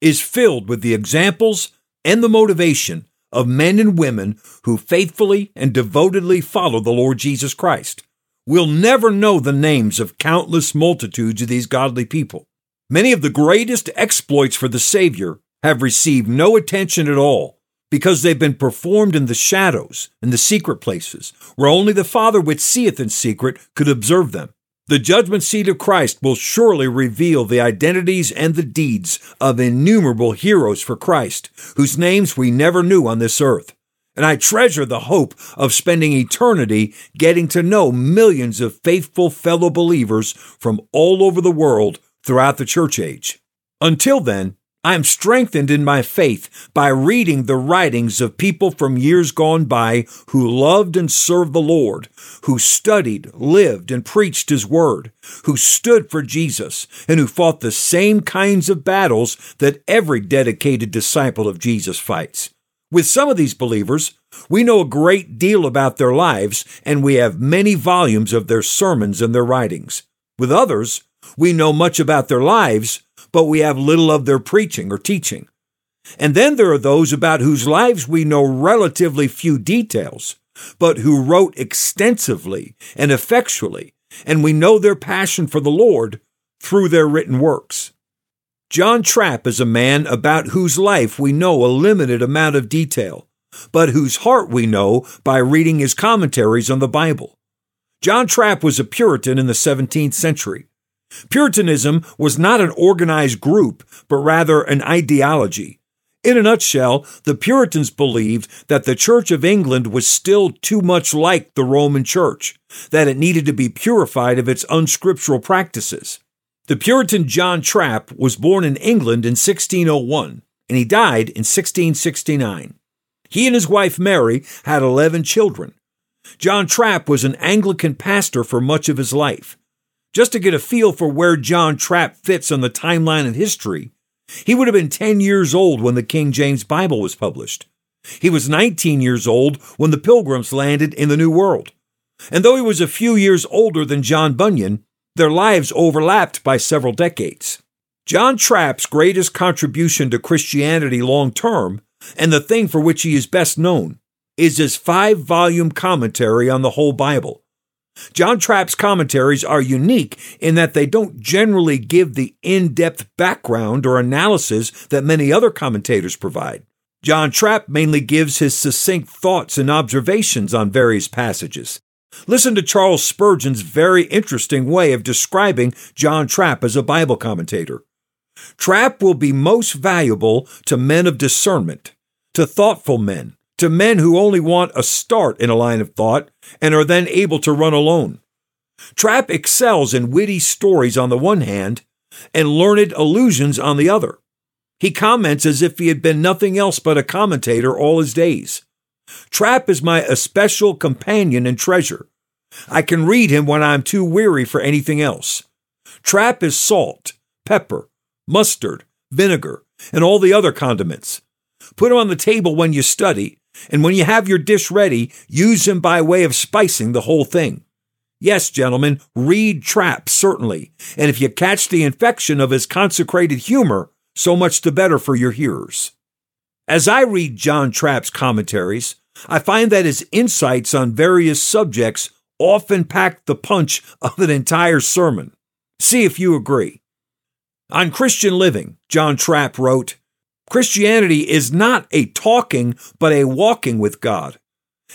is filled with the examples and the motivation of men and women who faithfully and devotedly follow the Lord Jesus Christ. We'll never know the names of countless multitudes of these godly people. Many of the greatest exploits for the Savior have received no attention at all because they've been performed in the shadows and the secret places where only the Father which seeth in secret could observe them. The judgment seat of Christ will surely reveal the identities and the deeds of innumerable heroes for Christ, whose names we never knew on this earth. And I treasure the hope of spending eternity getting to know millions of faithful fellow believers from all over the world throughout the church age. Until then, I am strengthened in my faith by reading the writings of people from years gone by who loved and served the Lord, who studied, lived, and preached His Word, who stood for Jesus, and who fought the same kinds of battles that every dedicated disciple of Jesus fights. With some of these believers, we know a great deal about their lives, and we have many volumes of their sermons and their writings. With others, we know much about their lives, but we have little of their preaching or teaching. And then there are those about whose lives we know relatively few details, but who wrote extensively and effectually, and we know their passion for the Lord through their written works. John Trapp is a man about whose life we know a limited amount of detail, but whose heart we know by reading his commentaries on the Bible. John Trapp was a Puritan in the 17th century. Puritanism was not an organized group, but rather an ideology. In a nutshell, the Puritans believed that the Church of England was still too much like the Roman Church, that it needed to be purified of its unscriptural practices. The Puritan John Trapp was born in England in 1601, and he died in 1669. He and his wife Mary had 11 children. John Trapp was an Anglican pastor for much of his life. Just to get a feel for where John Trapp fits on the timeline of history, he would have been 10 years old when the King James Bible was published. He was 19 years old when the Pilgrims landed in the New World. And though he was a few years older than John Bunyan, their lives overlapped by several decades. John Trapp's greatest contribution to Christianity long term, and the thing for which he is best known, is his five volume commentary on the whole Bible. John Trapp's commentaries are unique in that they don't generally give the in depth background or analysis that many other commentators provide. John Trapp mainly gives his succinct thoughts and observations on various passages. Listen to Charles Spurgeon's very interesting way of describing John Trapp as a Bible commentator. Trapp will be most valuable to men of discernment, to thoughtful men, to men who only want a start in a line of thought and are then able to run alone. Trapp excels in witty stories on the one hand and learned allusions on the other. He comments as if he had been nothing else but a commentator all his days. Trapp is my especial companion and treasure. I can read him when I'm too weary for anything else. Trapp is salt, pepper, mustard, vinegar, and all the other condiments. Put him on the table when you study, and when you have your dish ready, use him by way of spicing the whole thing. Yes, gentlemen, read Trapp, certainly, and if you catch the infection of his consecrated humor, so much the better for your hearers. As I read John Trapp's commentaries, I find that his insights on various subjects often pack the punch of an entire sermon. See if you agree. On Christian living, John Trapp wrote, Christianity is not a talking, but a walking with God.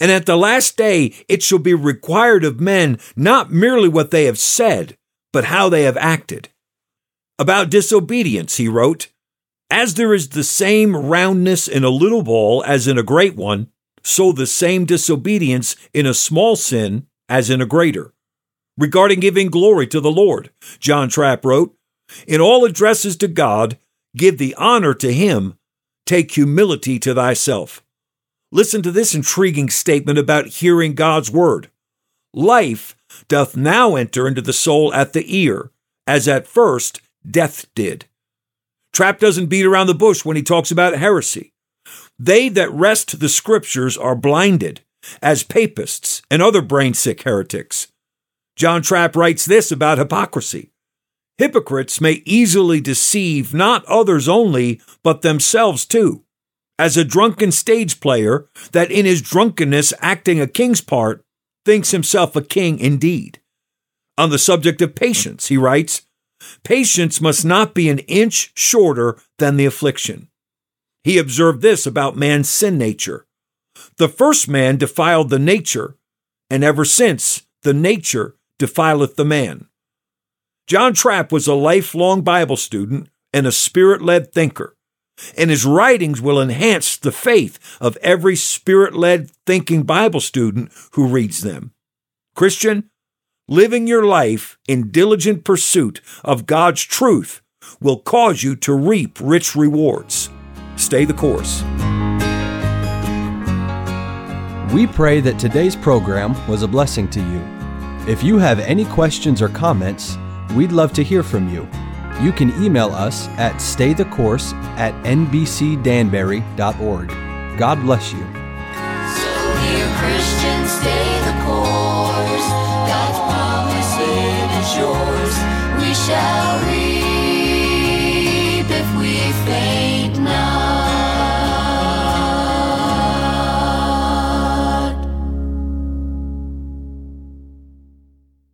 And at the last day, it shall be required of men not merely what they have said, but how they have acted. About disobedience, he wrote, As there is the same roundness in a little ball as in a great one, so the same disobedience in a small sin as in a greater. Regarding giving glory to the Lord, John Trapp wrote, In all addresses to God, give the honor to him, take humility to thyself. Listen to this intriguing statement about hearing God's word. Life doth now enter into the soul at the ear, as at first death did. Trapp doesn't beat around the bush when he talks about heresy. They that wrest the scriptures are blinded, as papists and other brain sick heretics. John Trapp writes this about hypocrisy. Hypocrites may easily deceive not others only, but themselves too. As a drunken stage player, that in his drunkenness acting a king's part, thinks himself a king indeed. On the subject of patience, he writes, Patience must not be an inch shorter than the affliction. He observed this about man's sin nature. The first man defiled the nature, and ever since the nature defileth the man. John Trapp was a lifelong Bible student and a spirit led thinker, and his writings will enhance the faith of every spirit led thinking Bible student who reads them. Christian, living your life in diligent pursuit of God's truth will cause you to reap rich rewards. Stay the course. We pray that today's program was a blessing to you. If you have any questions or comments, We'd love to hear from you. You can email us at staythecourse at nbcdanbury.org. God bless you. So, dear Christians, stay the course. God's promise is yours. We shall.